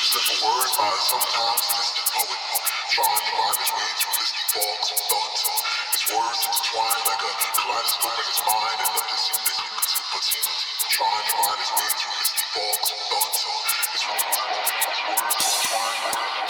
it's a word by sometimes listed poet, trying to find his way through his fog of thought. His words intertwined like a kaleidoscope in his mind, and the busy thinking continuity. Trying to find his way through his fog of thought. His words intertwined like a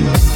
anything.